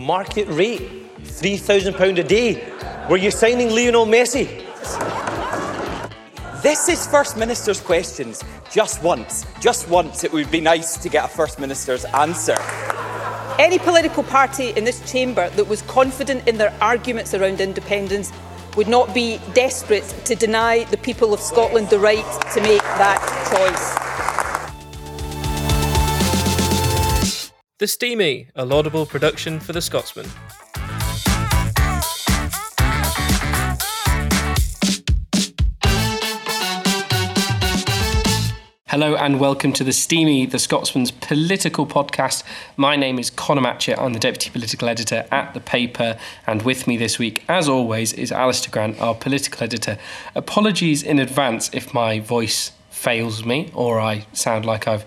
market rate, £3,000 a day. Were you signing Lionel Messi? This is First Minister's questions. Just once, just once, it would be nice to get a First Minister's answer. Any political party in this chamber that was confident in their arguments around independence would not be desperate to deny the people of Scotland the right to make that choice. The Steamie, a laudable production for the Scotsman. Hello and welcome to the Steamie, the Scotsman's political podcast. My name is Conor Matchett. I'm the deputy political editor at the paper, and with me this week, as always, is Alistair Grant, our political editor. Apologies in advance if my voice fails me or I sound like I've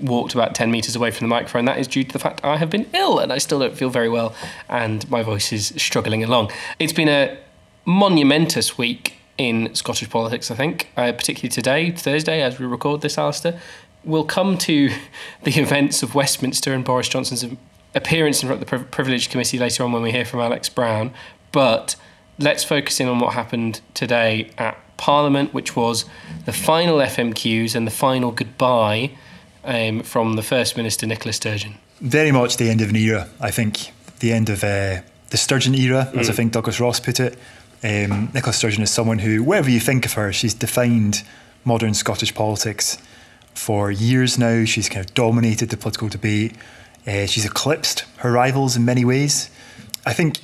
walked about 10 metres away from the microphone. That is due to the fact I have been ill and I still don't feel very well, and my voice is struggling along. It's been a monumentous week in Scottish politics, I think, uh, particularly today, Thursday, as we record this, Alistair. We'll come to the events of Westminster and Boris Johnson's appearance in front of the Privilege Committee later on when we hear from Alex Brown. But let's focus in on what happened today at Parliament, which was the final FMQs and the final goodbye um, from the First Minister, Nicola Sturgeon. Very much the end of an era, I think. The end of uh, the Sturgeon era, mm. as I mm. think Douglas Ross put it. Um, Nicola Sturgeon is someone who, whatever you think of her, she's defined modern Scottish politics for years now. She's kind of dominated the political debate. Uh, she's eclipsed her rivals in many ways. I think,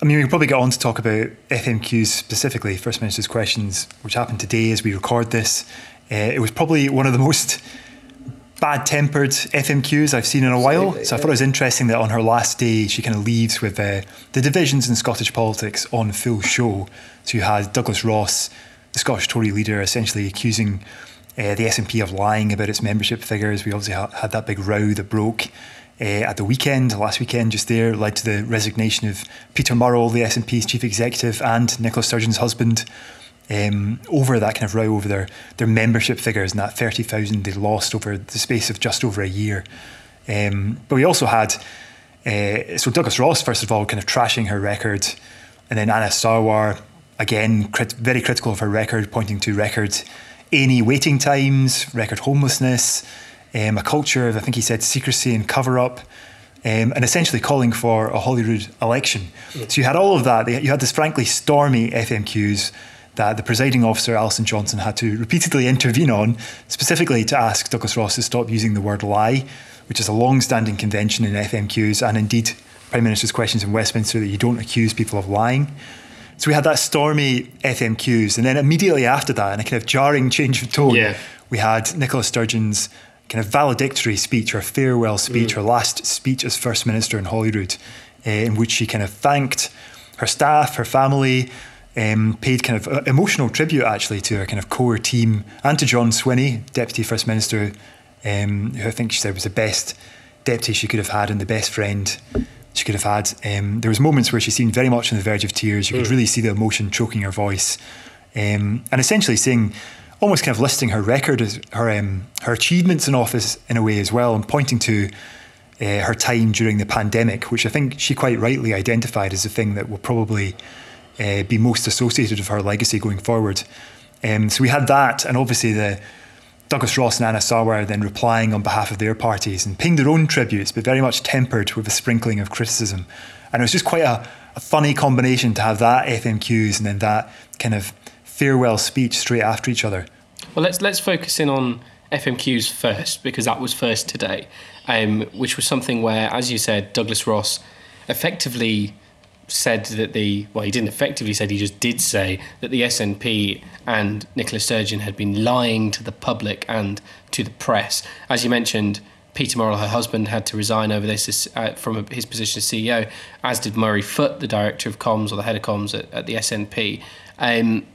I mean, we can probably get on to talk about FMQs specifically, First Minister's questions, which happened today as we record this. Uh, it was probably one of the most bad tempered FMQs I've seen in a while. So I thought it was interesting that on her last day, she kind of leaves with uh, the divisions in Scottish politics on full show. So you had Douglas Ross, the Scottish Tory leader, essentially accusing uh, the SNP of lying about its membership figures. We obviously ha- had that big row that broke. Uh, at the weekend, last weekend, just there, led to the resignation of Peter Murrell, the SNP's chief executive, and Nicola Sturgeon's husband, um, over that kind of row over their, their membership figures and that 30,000 they lost over the space of just over a year. Um, but we also had, uh, so Douglas Ross, first of all, kind of trashing her record, and then Anas Sarwar, again, crit- very critical of her record, pointing to record A&E waiting times, record homelessness, um, a culture of, I think he said, secrecy and cover up. Um, and essentially calling for a Holyrood election. So you had all of that. You had this frankly stormy FMQs that the presiding officer, Alison Johnstone, had to repeatedly intervene on, specifically to ask Douglas Ross to stop using the word lie, which is a long standing convention in FMQs and indeed Prime Minister's questions in Westminster that you don't accuse people of lying. So we had that stormy FMQs, and then immediately after that, in a kind of jarring change of tone, yeah. we had Nicola Sturgeon's kind of valedictory speech, her farewell speech, mm. her last speech as First Minister in Holyrood, uh, in which she kind of thanked her staff, her family, um, paid kind of uh, emotional tribute actually to her kind of core team and to John Swinney, Deputy First Minister, um, who I think she said was the best deputy she could have had and the best friend she could have had. Um, there was moments where she seemed very much on the verge of tears. You could mm. really see the emotion choking her voice, um, and essentially saying, almost kind of listing her record, as her um, her achievements in office in a way as well, and pointing to. Uh, her time during the pandemic, which I think she quite rightly identified as the thing that will probably uh, be most associated with her legacy going forward. Um, so we had that, and obviously the Douglas Ross and Anas Sarwar then replying on behalf of their parties and paying their own tributes, but very much tempered with a sprinkling of criticism. And it was just quite a, a funny combination to have that FMQs and then that kind of farewell speech straight after each other. Well, let's let's focus in on FMQs first because that was first today, um, which was something where, as you said, Douglas Ross effectively said that the well, he didn't effectively said he just did say that the SNP and Nicola Sturgeon had been lying to the public and to the press. As you mentioned, Peter Murrell, her husband, had to resign over this uh, from his position as CEO, as did Murray Foot, the director of comms or the head of comms at, at the SNP. Um,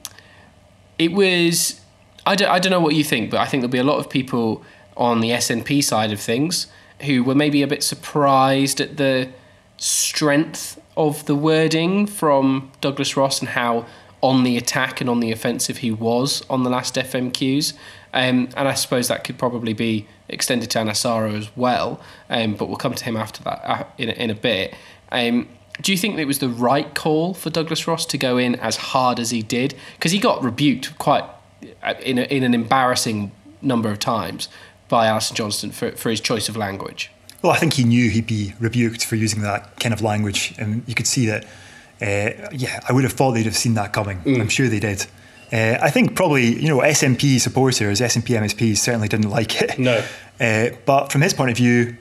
it was, I don't, I don't know what you think, but I think there'll be a lot of people on the SNP side of things who were maybe a bit surprised at the strength of the wording from Douglas Ross and how on the attack and on the offensive he was on the last FMQs. Um, and I suppose that could probably be extended to Anas Sarwar as well. Um, but we'll come to him after that uh, in, in a bit. Um, do you think that it was the right call for Douglas Ross to go in as hard as he did? Because he got rebuked quite uh, in, a, in an embarrassing number of times by Alison Johnstone for, for his choice of language. Well, I think he knew he'd be rebuked for using that kind of language, and you could see that. Uh, yeah, I would have thought they'd have seen that coming. Mm. I'm sure they did. Uh, I think probably you know SNP supporters, SNP MSPs certainly didn't like it. No. Uh, but from his point of view,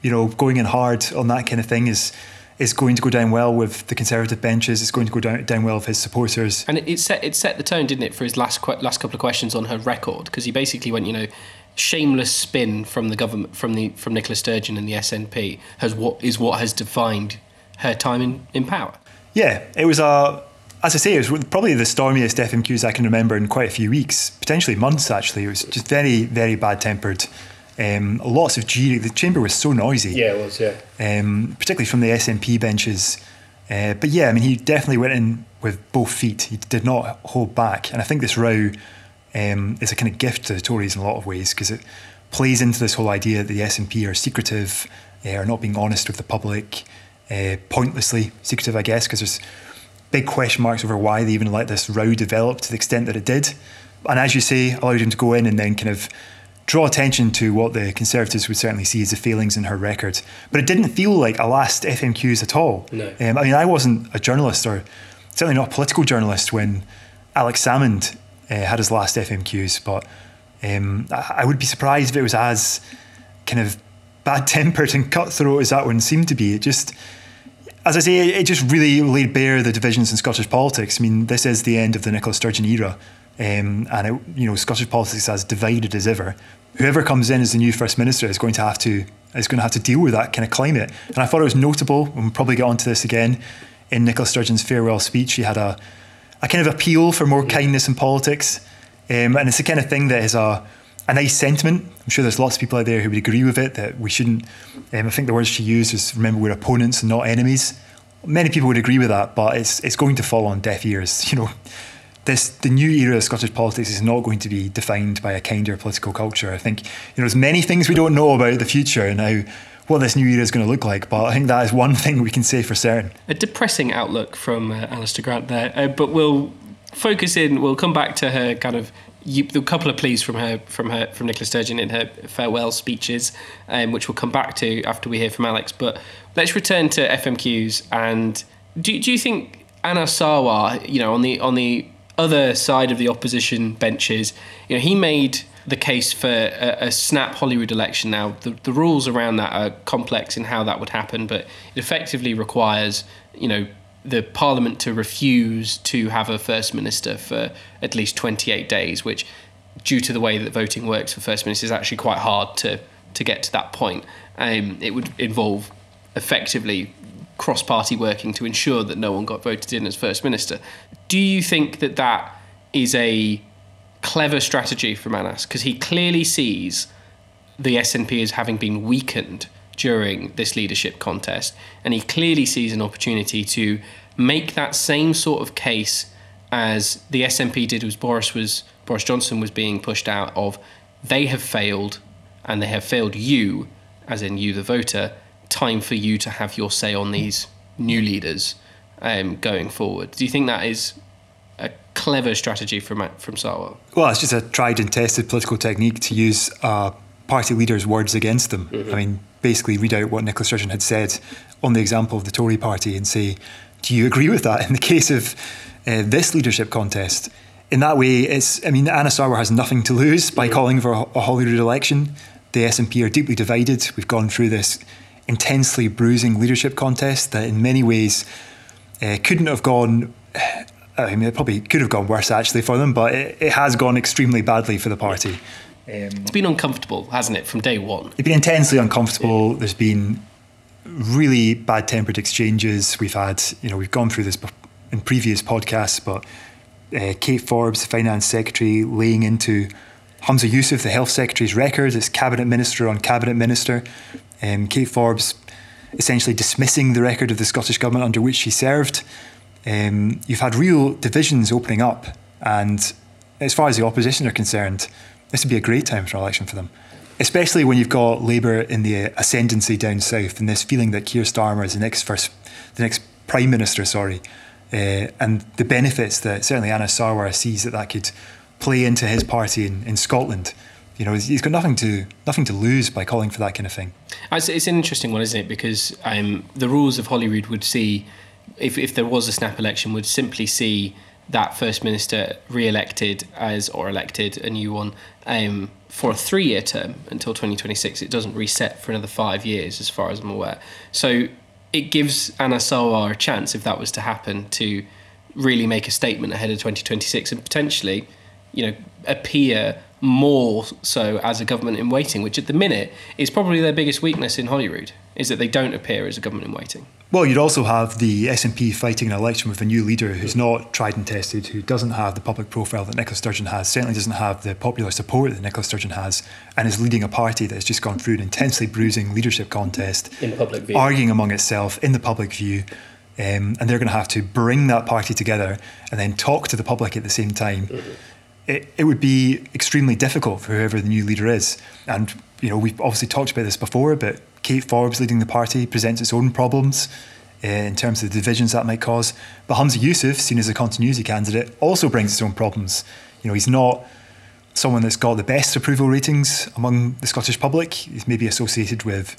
you know, going in hard on that kind of thing is is going to go down well with the Conservative benches. It's going to go down, down well with his supporters. And it, set it set the tone, didn't it, for his last last couple of questions on her record? Because he basically went, you know, shameless spin from the government, from the from Nicola Sturgeon and the SNP has what is what has defined her time in, in power. Yeah, it was a. As I say, it was probably the stormiest FMQs I can remember in quite a few weeks, potentially months. Actually, it was just very, very bad tempered. Um, lots of jeering. The chamber was so noisy. Yeah, it was. Yeah. Um, particularly from the SNP benches. Uh, but yeah, I mean, he definitely went in with both feet. He did not hold back, and I think this row um, is a kind of gift to the Tories in a lot of ways because it plays into this whole idea that the SNP are secretive, uh, are not being honest with the public, uh, pointlessly secretive, I guess, because there's big question marks over why they even let this row develop to the extent that it did. And as you say, allowed him to go in and then kind of draw attention to what the Conservatives would certainly see as the failings in her record. But it didn't feel like a last FMQs at all. No. Um, I mean, I wasn't a journalist or certainly not a political journalist when Alex Salmond uh, had his last FMQs, but um, I would be surprised if it was as kind of bad tempered and cutthroat as that one seemed to be. It just, as I say, it just really laid bare the divisions in Scottish politics. I mean, this is the end of the Nicola Sturgeon era, um, and it, you know, Scottish politics is as divided as ever. Whoever comes in as the new first minister is going to have to is going to have to deal with that kind of climate. And I thought it was notable. And we'll probably get onto this again in Nicola Sturgeon's farewell speech. She had a a kind of appeal for more kindness in politics. Um, and it's the kind of thing that is a, a nice sentiment. I'm sure there's lots of people out there who would agree with it that we shouldn't. Um, I think the words she used was remember we're opponents and not enemies. Many people would agree with that, but it's it's going to fall on deaf ears. You know, this the new era of Scottish politics is not going to be defined by a kinder political culture. I think you know there's many things we don't know about the future and how what this new era is going to look like. But I think that is one thing we can say for certain. A depressing outlook from uh, Alistair Grant there, uh, but we'll focus in. We'll come back to her kind of a couple of pleas from her from her from Nicola Sturgeon in her farewell speeches, um, which we'll come back to after we hear from Alex. But let's return to FMQs and do, do you think Anas Sarwar, you know, on the on the other side of the opposition benches, you know, he made the case for a, a, snap Holyrood election. Now, the, the rules around that are complex in how that would happen, but it effectively requires, you know, the Parliament to refuse to have a First Minister for at least 28 days, which, due to the way that voting works for First ministers, is actually quite hard to, to get to that point. Um, it would involve effectively cross party working to ensure that no one got voted in as First Minister. Do you think that that is a clever strategy from Anas because he clearly sees the SNP as having been weakened during this leadership contest, and he clearly sees an opportunity to make that same sort of case as the SNP did as Boris was Boris Johnson was being pushed out of. They have failed, and they have failed you, as in you, the voter. Time for you to have your say on these new leaders um, going forward. Do you think that is a clever strategy from from Sarwar. Well, it's just a tried and tested political technique to use a party leader's words against them. Mm-hmm. I mean, basically read out what Nicola Sturgeon had said on the example of the Tory party and say, do you agree with that? In the case of uh, this leadership contest, in that way, it's. I mean, Anas Sarwar has nothing to lose by mm-hmm. calling for a, a Holyrood election. The SNP are deeply divided. We've gone through this intensely bruising leadership contest that, in many ways, uh, couldn't have gone I mean, it probably could have gone worse actually for them, but it, it has gone extremely badly for the party. Um, it's been uncomfortable, hasn't it, from day one? It's been intensely uncomfortable. Yeah. There's been really bad tempered exchanges. We've had, you know, we've gone through this in previous podcasts, but uh, Kate Forbes, the finance secretary, laying into Humza Yousaf, the health secretary's record as cabinet minister on cabinet minister. Um, Kate Forbes essentially dismissing the record of the Scottish government under which she served um, you've had real divisions opening up. And as far as the opposition are concerned, this would be a great time for an election for them. Especially when you've got Labour in the ascendancy down south and this feeling that Keir Starmer is the next first, the next Prime Minister, sorry, uh, and the benefits that certainly Anas Sarwar sees that that could play into his party in, in Scotland. You know, he's got nothing to nothing to lose by calling for that kind of thing. It's, an interesting one, isn't it? Because um, the rules of Holyrood would see, if, if there was a snap election, would simply see that first minister re-elected as or elected a new one um, for a three-year term until 2026. It doesn't reset for another five years, as far as I'm aware. So it gives Anas Sarwar a chance, if that was to happen, to really make a statement ahead of 2026 and potentially, you know, appear more so as a government in waiting, which at the minute is probably their biggest weakness in Holyrood, is that they don't appear as a government in waiting. Well, you'd also have the SNP fighting an election with a new leader who's not tried and tested, who doesn't have the public profile that Nicola Sturgeon has, certainly doesn't have the popular support that Nicola Sturgeon has, and is leading a party that has just gone through an intensely bruising leadership contest, in public view. arguing among itself in the public view. Um, and they're going to have to bring that party together and then talk to the public at the same time. Mm-hmm. It, it would be extremely difficult for whoever the new leader is. And, you know, we've obviously talked about this before, but Kate Forbes leading the party presents its own problems uh, in terms of the divisions that might cause. But Humza Yousaf, seen as a continuity candidate, also brings its own problems. You know, he's not someone that's got the best approval ratings among the Scottish public. He's maybe associated with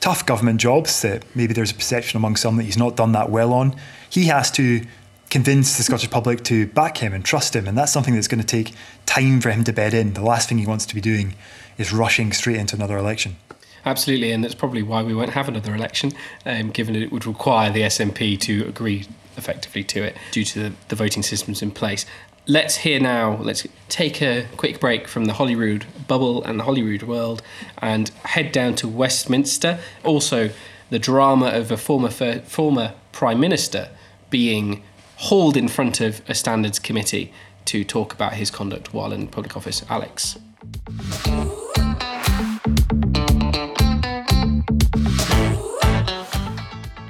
tough government jobs that maybe there's a perception among some that he's not done that well on. He has to convince the Scottish public to back him and trust him, and that's something that's going to take time for him to bed in. The last thing he wants to be doing is rushing straight into another election. Absolutely, and that's probably why we won't have another election, um, given it would require the SNP to agree effectively to it due to the, the voting systems in place. Let's hear now, let's take a quick break from the Holyrood bubble and the Holyrood world and head down to Westminster. Also, the drama of a former, former Prime Minister being hauled in front of a standards committee to talk about his conduct while in public office. Alex.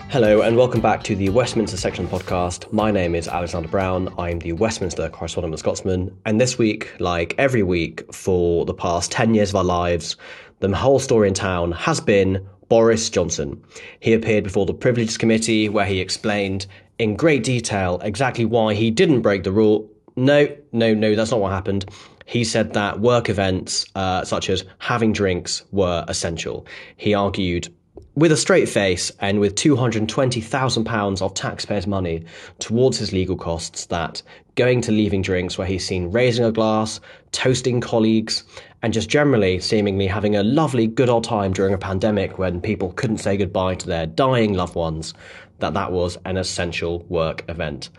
Hello and welcome back to the Westminster section podcast. My name is Alexander Brown. I'm the Westminster correspondent of Scotsman. And this week, like every week for the past 10 years of our lives, the whole story in town has been Boris Johnson. He appeared before the Privileges Committee where he explained in great detail exactly why he didn't break the rule. No, no, no, that's not what happened. He said that work events, uh, such as having drinks, were essential. He argued with a straight face and with £220,000 of taxpayers' money towards his legal costs, that going to leaving drinks where he's seen raising a glass, toasting colleagues, and just generally seemingly having a lovely good old time during a pandemic when people couldn't say goodbye to their dying loved ones, that that was an essential work event.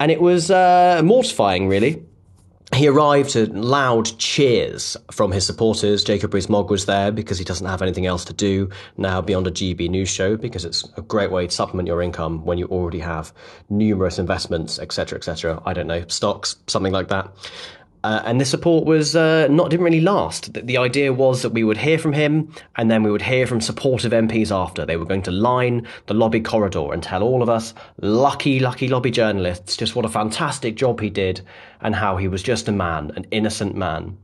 And it was uh, mortifying, really he arrived to loud cheers from his supporters. Jacob Rees-Mogg was there because he doesn't have anything else to do now beyond a GB news show because it's a great way to supplement your income when you already have numerous investments, etc., etc. I don't know, stocks, something like that. Uh, and this support was uh, not didn't really last. The, the, idea was that we would hear from him, and then we would hear from supportive MPs after. They were going to line the lobby corridor and tell all of us, lucky, lucky lobby journalists, just what a fantastic job he did, and how he was just a man, an innocent man.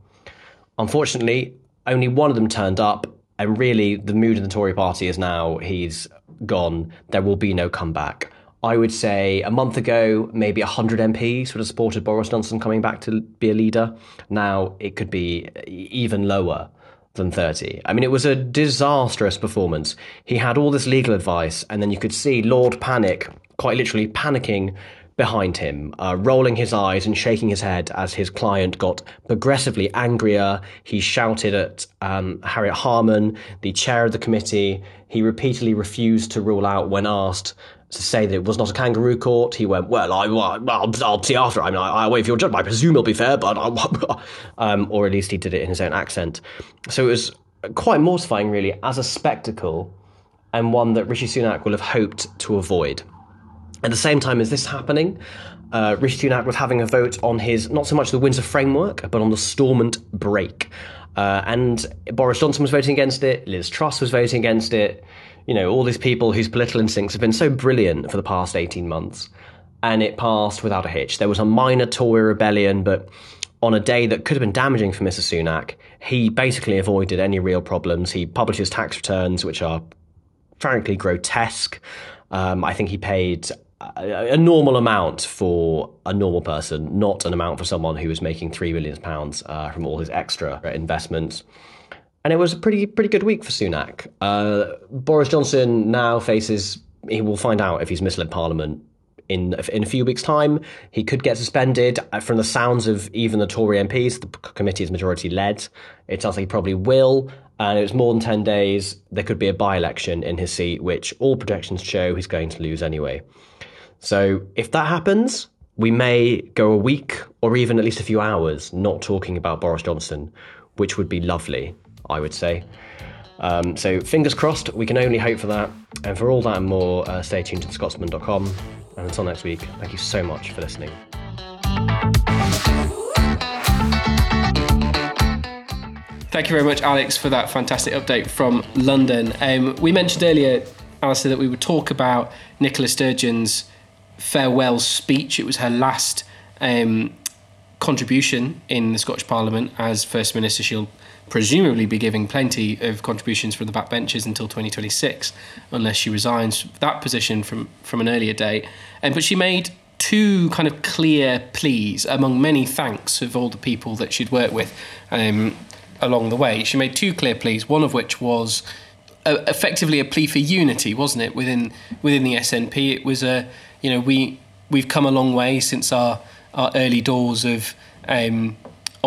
Unfortunately, only one of them turned up, and really, the mood in the Tory party is now he's gone. There will be no comeback. I would say a month ago, maybe 100 MPs would have supported Boris Johnson coming back to be a leader. Now it could be even lower than 30. I mean, it was a disastrous performance. He had all this legal advice, and then you could see Lord Pannick quite literally panicking behind him, uh, rolling his eyes and shaking his head as his client got progressively angrier. He shouted at um, Harriet Harman, the chair of the committee. He repeatedly refused to rule out when asked to say that it was not a kangaroo court. He went, well, I, will I'll see after. I mean, I, I wait for your judgment. I presume it'll be fair, but um, or at least he did it in his own accent. So it was quite mortifying, really, as a spectacle, and one that Rishi Sunak will have hoped to avoid. At the same time as this happening, uh, Rishi Sunak was having a vote on his not so much the Windsor framework, but on the Stormont brake. Uh, and Boris Johnson was voting against it. Liz Truss was voting against it you know, all these people whose political instincts have been so brilliant for the past 18 months. and it passed without a hitch. There was a minor Tory rebellion, but on a day that could have been damaging for Mr. Sunak, he basically avoided any real problems. He published his tax returns, which are frankly grotesque. Um, I think he paid a, a, normal amount for a normal person, not an amount for someone who was making three million pounds uh, from all his extra investments. And it was a pretty pretty good week for Sunak. Uh, Boris Johnson now faces. He will find out if he's misled Parliament in in a few weeks' time. He could get suspended. Uh, from the sounds of even the Tory MPs, the committee is majority led. It sounds like he probably will. And it was more than 10 days. There could be a by election in his seat, which all projections show he's going to lose anyway. So if that happens, we may go a week or even at least a few hours not talking about Boris Johnson, which would be lovely, I would say. Um, so fingers crossed, we can only hope for that. And for all that and more, uh, stay tuned to thescotsman.com. And until next week, thank you so much for listening. Thank you very much, Alex, for that fantastic update from London. Um, we mentioned earlier, Alistair, that we would talk about Nicola Sturgeon's farewell speech. It was her last um, contribution in the Scottish Parliament as First Minister. She'll presumably be giving plenty of contributions from the backbenches until 2026, unless she resigns that position from, from an earlier date. Um, but she made two kind of clear pleas among many thanks of all the people that she'd worked with um, along the way. She made two clear pleas, one of which was a, effectively a plea for unity, wasn't it, within within the SNP? It was a, you know, we we've come a long way since our, our early doors of um,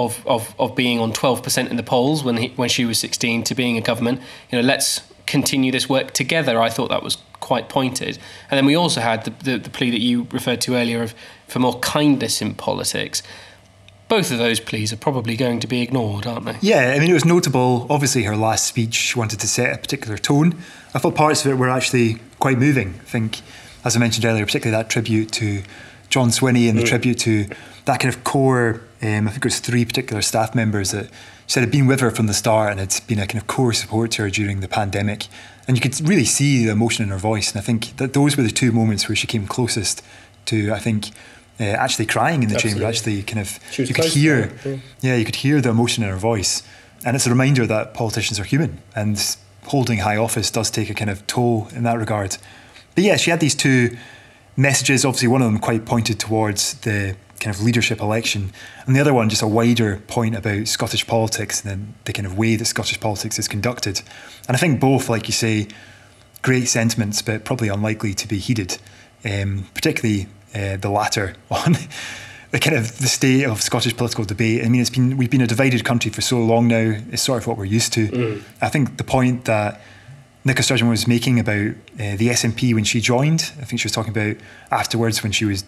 of, of, of being on 12% in the polls when, he, when she was 16 to being a government. You know, let's continue this work together. I thought that was quite pointed. And then we also had the, the, the plea that you referred to earlier of for more kindness in politics. Both of those pleas are probably going to be ignored, aren't they? Yeah, I mean, it was notable. Obviously, her last speech, she wanted to set a particular tone. I thought parts of it were actually quite moving. I think, as I mentioned earlier, particularly that tribute to John Swinney and the mm. tribute to that kind of core um, I think it was three particular staff members that said had been with her from the start and had been a kind of core support to her during the pandemic. And you could really see the emotion in her voice. And I think that those were the two moments where she came closest to, I think, uh, actually crying in the Absolutely. chamber. Actually, kind of, you could hear, yeah. yeah, you could hear the emotion in her voice. And it's a reminder that politicians are human and holding high office does take a kind of toll in that regard. But yeah, she had these two messages. Obviously, one of them quite pointed towards the kind of leadership election, and the other one just a wider point about Scottish politics and the kind of way that Scottish politics is conducted. And I think both, like you say, great sentiments, but probably unlikely to be heeded, um, particularly uh, the latter on. the kind of the state of Scottish political debate. I mean, it's been we've been a divided country for so long now. It's sort of what we're used to. Mm. I think the point that Nicola Sturgeon was making about uh, the SNP when she joined, I think she was talking about afterwards when she was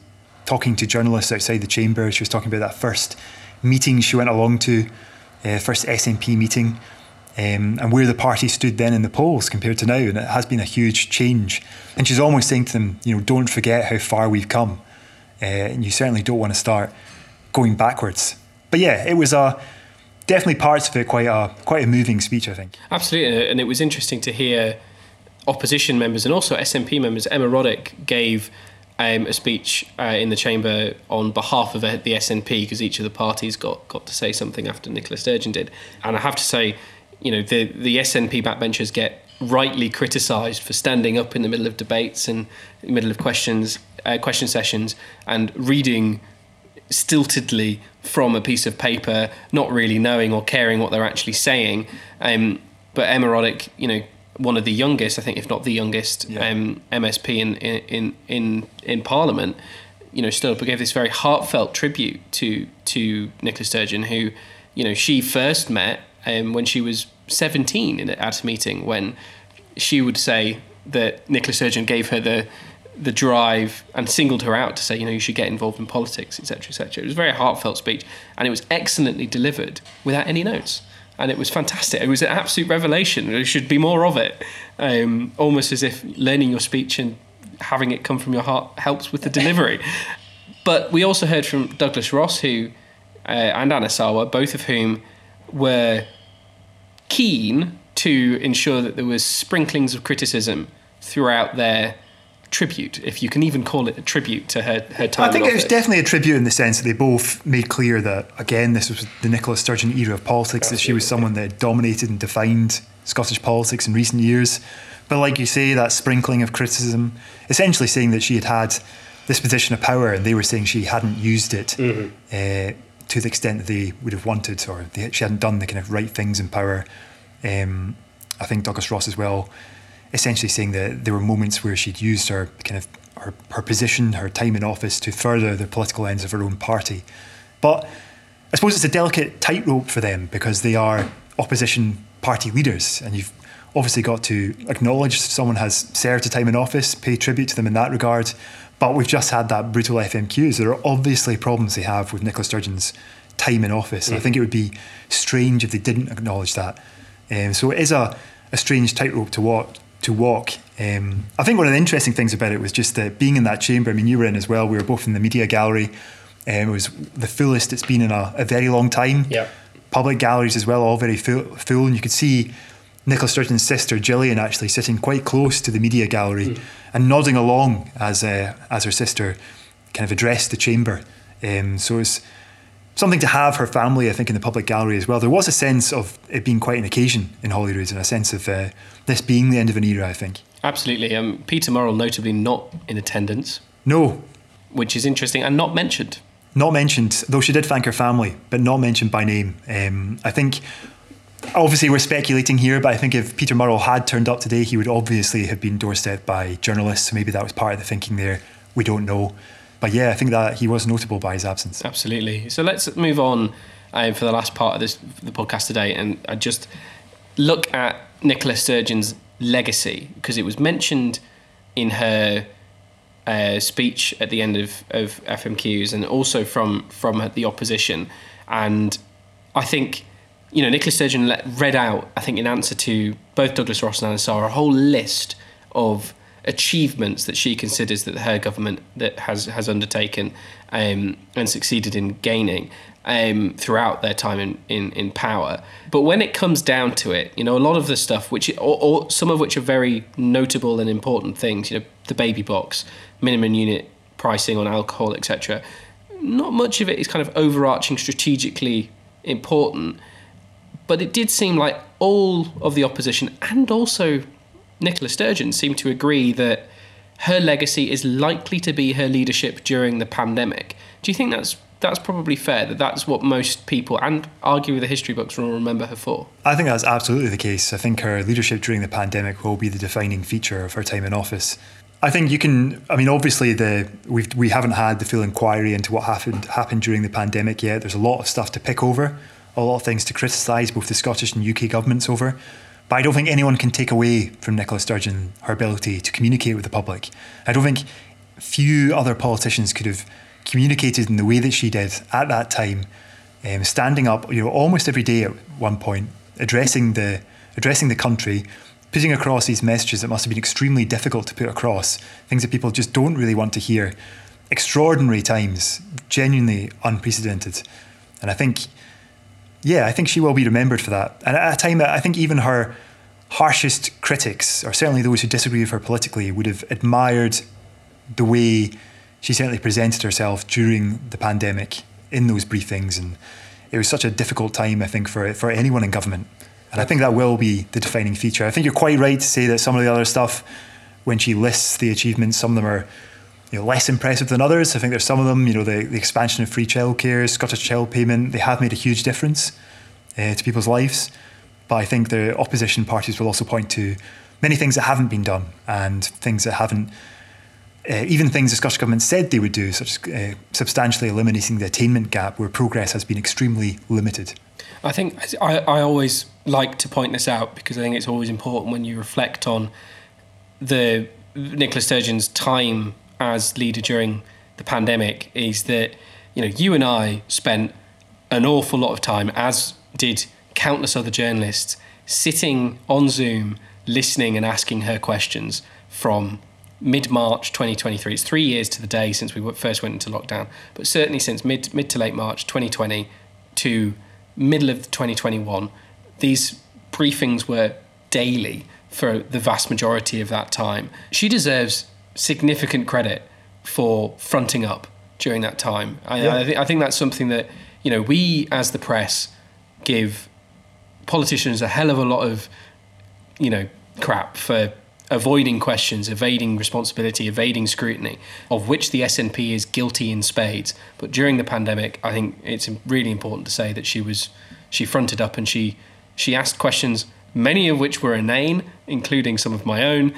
talking to journalists outside the chamber. She was talking about that first meeting she went along to, uh, first SNP meeting, um, and where the party stood then in the polls compared to now. And it has been a huge change. And she's almost saying to them, you know, don't forget how far we've come. Uh, and you certainly don't want to start going backwards. But yeah, it was a definitely parts of it quite a quite a moving speech, I think. Absolutely, and it was interesting to hear opposition members and also SNP members. Emma Roddick gave um, a speech uh, in the chamber on behalf of the SNP because each of the parties got got to say something after Nicola Sturgeon did, and I have to say, you know, the the SNP backbenchers get rightly criticised for standing up in the middle of debates and in the middle of questions uh, question sessions and reading stiltedly from a piece of paper, not really knowing or caring what they're actually saying. Um, but Emma Roddick, you know, one of the youngest, I think, if not the youngest yeah. um, MSP in, in in in Parliament, you know, stood up and gave this very heartfelt tribute to to Nicola Sturgeon, who, you know, she first met um, when she was 17 in, at a meeting when she would say that Nicola Sturgeon gave her the the drive and singled her out to say, you know, you should get involved in politics, etc., etc. It was a very heartfelt speech, and it was excellently delivered without any notes and it was fantastic. It was an absolute revelation. There should be more of it. Um, almost as if learning your speech and having it come from your heart helps with the delivery. but we also heard from Douglas Ross, who uh, and Anas Sarwar, both of whom were keen to ensure that there was sprinklings of criticism throughout their tribute, if you can even call it a tribute to her, her time. I think it was definitely a tribute in the sense that they both made clear that, again, this was the Nicola Sturgeon era of politics, that she was someone that dominated and defined Scottish politics in recent years. But like you say, that sprinkling of criticism, essentially saying that she had had this position of power and they were saying she hadn't used it uh, to the extent that they would have wanted or they, she hadn't done the kind of right things in power. Um, I think Douglas Ross as well, essentially saying that there were moments where she'd used her kind of her, her position, her time in office to further the political ends of her own party. But I suppose it's a delicate tightrope for them because they are opposition party leaders, and you've obviously got to acknowledge someone has served a time in office, pay tribute to them in that regard. But we've just had that brutal FMQs. There are obviously problems they have with Nicola Sturgeon's time in office. And I think it would be strange if they didn't acknowledge that. Um, so it is a, a strange tightrope to walk. To walk. Um, I think one of the interesting things about it was just that being in that chamber. I mean, you were in as well. We were both in the media gallery. Um, it was the fullest it's been in a, a very long time. Yeah. Public galleries as well, all very full, full. And you could see Nicola Sturgeon's sister Gillian actually sitting quite close to the media gallery and nodding along as uh, as her sister kind of addressed the chamber. Um, so it's something to have her family, I think, in the public gallery as well. There was a sense of it being quite an occasion in Holyrood and a sense of uh, this being the end of an era, I think. Absolutely. Um, Peter Murrell, notably not in attendance, No, which is interesting and not mentioned. not mentioned, though she did thank her family, but not mentioned by name. Um, I think, obviously, we're speculating here, but I think if Peter Murrell had turned up today, he would obviously have been doorstepped by journalists. So maybe that was part of the thinking there. We don't know. But yeah, I think that he was notable by his absence. Absolutely. So let's move on um, for the last part of this the podcast today, and I just look at Nicola Sturgeon's legacy because it was mentioned in her uh, speech at the end of, of FMQs and also from from the opposition, and I think you know Nicola Sturgeon read out I think in answer to both Douglas Ross and Anas Sarwar a whole list of achievements that she considers that her government that has has undertaken um, and succeeded in gaining um, throughout their time in, in, in power. But when it comes down to it, you know, a lot of the stuff, which or, or some of which are very notable and important things, you know, the baby box, minimum unit pricing on alcohol, etc. Not much of it is kind of overarching strategically important but it did seem like all of the opposition and also Nicola Sturgeon seemed to agree that her legacy is likely to be her leadership during the pandemic. Do you think that's that's probably fair that that's what most people and arguably the history books will remember her for? I think that's absolutely the case. I think her leadership during the pandemic will be the defining feature of her time in office. I think you can. I mean, obviously, the we've we haven't had the full inquiry into what happened happened during the pandemic yet. There's a lot of stuff to pick over, a lot of things to criticise both the Scottish and UK governments over. But I don't think anyone can take away from Nicola Sturgeon her ability to communicate with the public. I don't think few other politicians could have communicated in the way that she did at that time, um, standing up, you know, almost every day at one point, addressing the addressing the country, putting across these messages that must have been extremely difficult to put across, things that people just don't really want to hear. Extraordinary times, genuinely unprecedented, and I think yeah, I think she will be remembered for that. And at a time that I think even her harshest critics, or certainly those who disagree with her politically, would have admired the way she certainly presented herself during the pandemic in those briefings. And it was such a difficult time, I think, for, for anyone in government. And I think that will be the defining feature. I think you're quite right to say that some of the other stuff, when she lists the achievements, some of them are you know, less impressive than others. I think there's some of them, you know, the, the expansion of free childcare, Scottish Child Payment, they have made a huge difference uh, to people's lives. But I think the opposition parties will also point to many things that haven't been done and things that haven't, uh, even things the Scottish Government said they would do, such as uh, substantially eliminating the attainment gap where progress has been extremely limited. I think I, I always like to point this out because I think it's always important when you reflect on the Nicola Sturgeon's time as leader during the pandemic is that you know you and I spent an awful lot of time, as did countless other journalists, sitting on Zoom, listening and asking her questions from mid March 2023. It's three years to the day since we first went into lockdown, but certainly since mid mid to late March 2020 to middle of 2021, these briefings were daily for the vast majority of that time. She deserves significant credit for fronting up during that time. I, Yeah. I, think, I think that's something that you know we as the press give politicians a hell of a lot of you know crap for avoiding questions, evading responsibility, evading scrutiny, of which the SNP is guilty in spades. But during the pandemic, I think it's really important to say that she was she fronted up and she she asked questions, many of which were inane, including some of my own,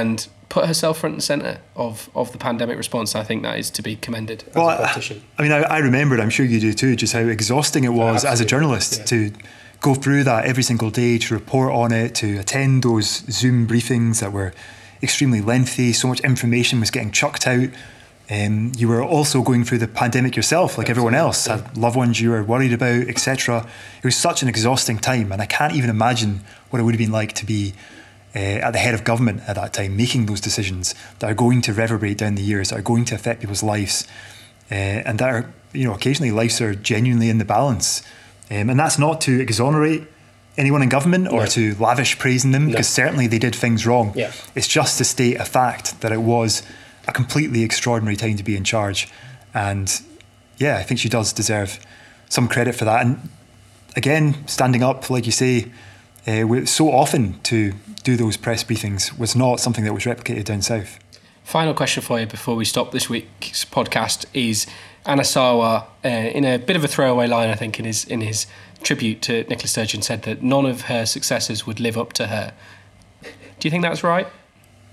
and put herself front and centre of, of the pandemic response. I think that is to be commended as Well, a I, politician. I mean, I, I remember, I'm sure you do too, just how exhausting it was as a journalist yeah. to go through that every single day, to report on it, to attend those Zoom briefings that were extremely lengthy. So much information was getting chucked out. Um, you were also going through the pandemic yourself, like everyone else, had loved ones you were worried about, etc. It was such an exhausting time, and I can't even imagine what it would have been like to be uh, at the head of government at that time, making those decisions that are going to reverberate down the years, that are going to affect people's lives, uh, and that are, you know, occasionally lives are genuinely in the balance. Um, and that's not to exonerate anyone in government or No. to lavish praise in them, because certainly they did things wrong. Yeah. It's just to state a fact that it was a completely extraordinary time to be in charge. And yeah, I think she does deserve some credit for that. And again, standing up, like you say, uh, so often to do those press briefings was not something that was replicated down south. Final question for you before we stop this week's podcast is Anas Sarwar, uh, in a bit of a throwaway line, I think, in his in his tribute to Nicola Sturgeon, said that none of her successors would live up to her. Do you think that's right?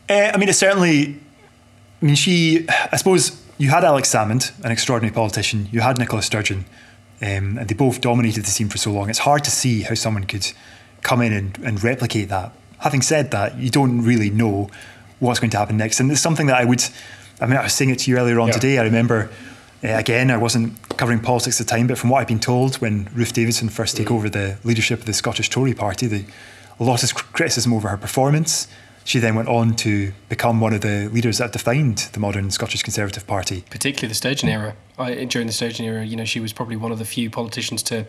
Uh, I mean, it's certainly. I mean, she. I suppose you had Alex Salmond, an extraordinary politician. You had Nicola Sturgeon, um, and they both dominated the scene for so long. It's hard to see how someone could come in and, and replicate that. Having said that, you don't really know what's going to happen next, and it's something that I would. I mean, I was saying it to you earlier on Yeah. today. I remember. Uh, again, I wasn't covering politics at the time, but from what I've been told, when Ruth Davidson first took over the leadership of the Scottish Tory Party, the, a lot of criticism over her performance. She then went on to become one of the leaders that defined the modern Scottish Conservative Party. Particularly the Sturgeon era. I, during the Sturgeon era, you know, she was probably one of the few politicians to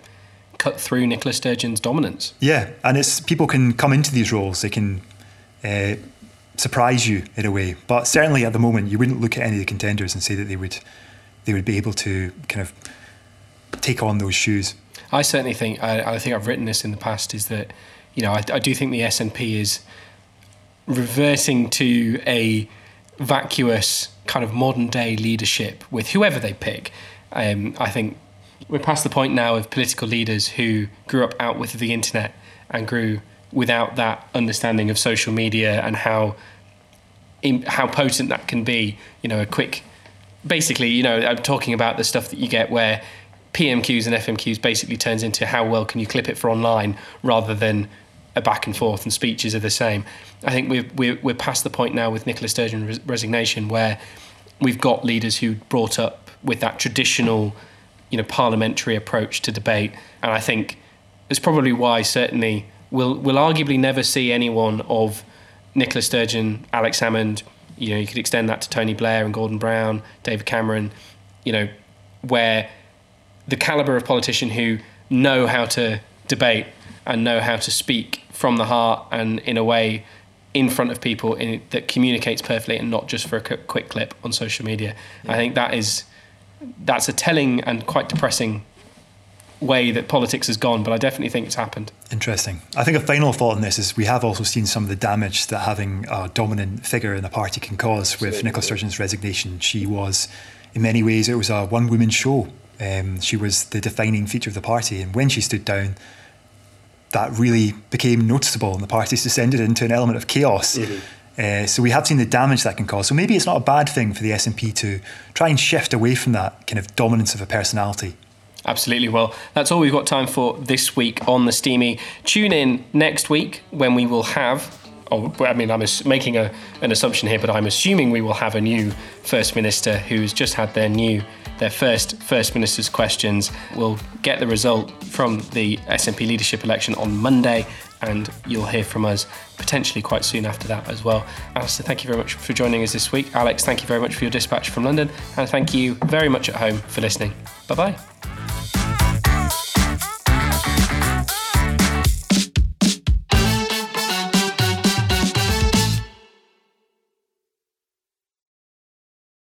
cut through Nicola Sturgeon's dominance. Yeah, and it's people can come into these roles; they can uh, surprise you in a way. But certainly at the moment, you wouldn't look at any of the contenders and say that they would they would be able to kind of take on those shoes. I certainly think I, I think I've written this in the past is that you know I, I do think the SNP is reverting to a vacuous kind of modern day leadership with whoever they pick. Um, I think we're past the point now of political leaders who grew up out with the internet and grew without that understanding of social media and how how potent that can be. You know, a quick, basically, you know, I'm talking about the stuff that you get where PMQs and FMQs basically turns into how well can you clip it for online rather than a back and forth and speeches are the same. I think we're we're, we're past the point now with Nicola Sturgeon res- resignation where we've got leaders who brought up with that traditional, you know, parliamentary approach to debate, and I think it's probably why certainly we'll we'll arguably never see anyone of Nicola Sturgeon, Alex Salmond. You know, you could extend that to Tony Blair and Gordon Brown, David Cameron. You know, where the caliber of politician who know how to debate and know how to speak from the heart and in a way in front of people in, that communicates perfectly and not just for a quick clip on social media. I think that is that's a telling and quite depressing way that politics has gone, but I definitely think it's happened. Interesting. I think a final thought on this is we have also seen some of the damage that having a dominant figure in a party can cause with Nicola Sturgeon's resignation. She was, in many ways, it was a one woman show. Um, she was the defining feature of the party, and when she stood down, that really became noticeable, and the party's descended into an element of chaos. Uh, so we have seen the damage that can cause. So maybe it's not a bad thing for the SNP to try and shift away from that kind of dominance of a personality. Absolutely. Well, that's all we've got time for this week on the Steamie. Tune in next week when we will have. Oh, I mean, I'm making a, an assumption here, but I'm assuming we will have a new First Minister who's just had their new, their first First Minister's questions. We'll get the result from the SNP leadership election on Monday, and you'll hear from us potentially quite soon after that as well. Alistair, thank you very much for joining us this week. Alex, thank you very much for your dispatch from London, and thank you very much at home for listening. Bye bye.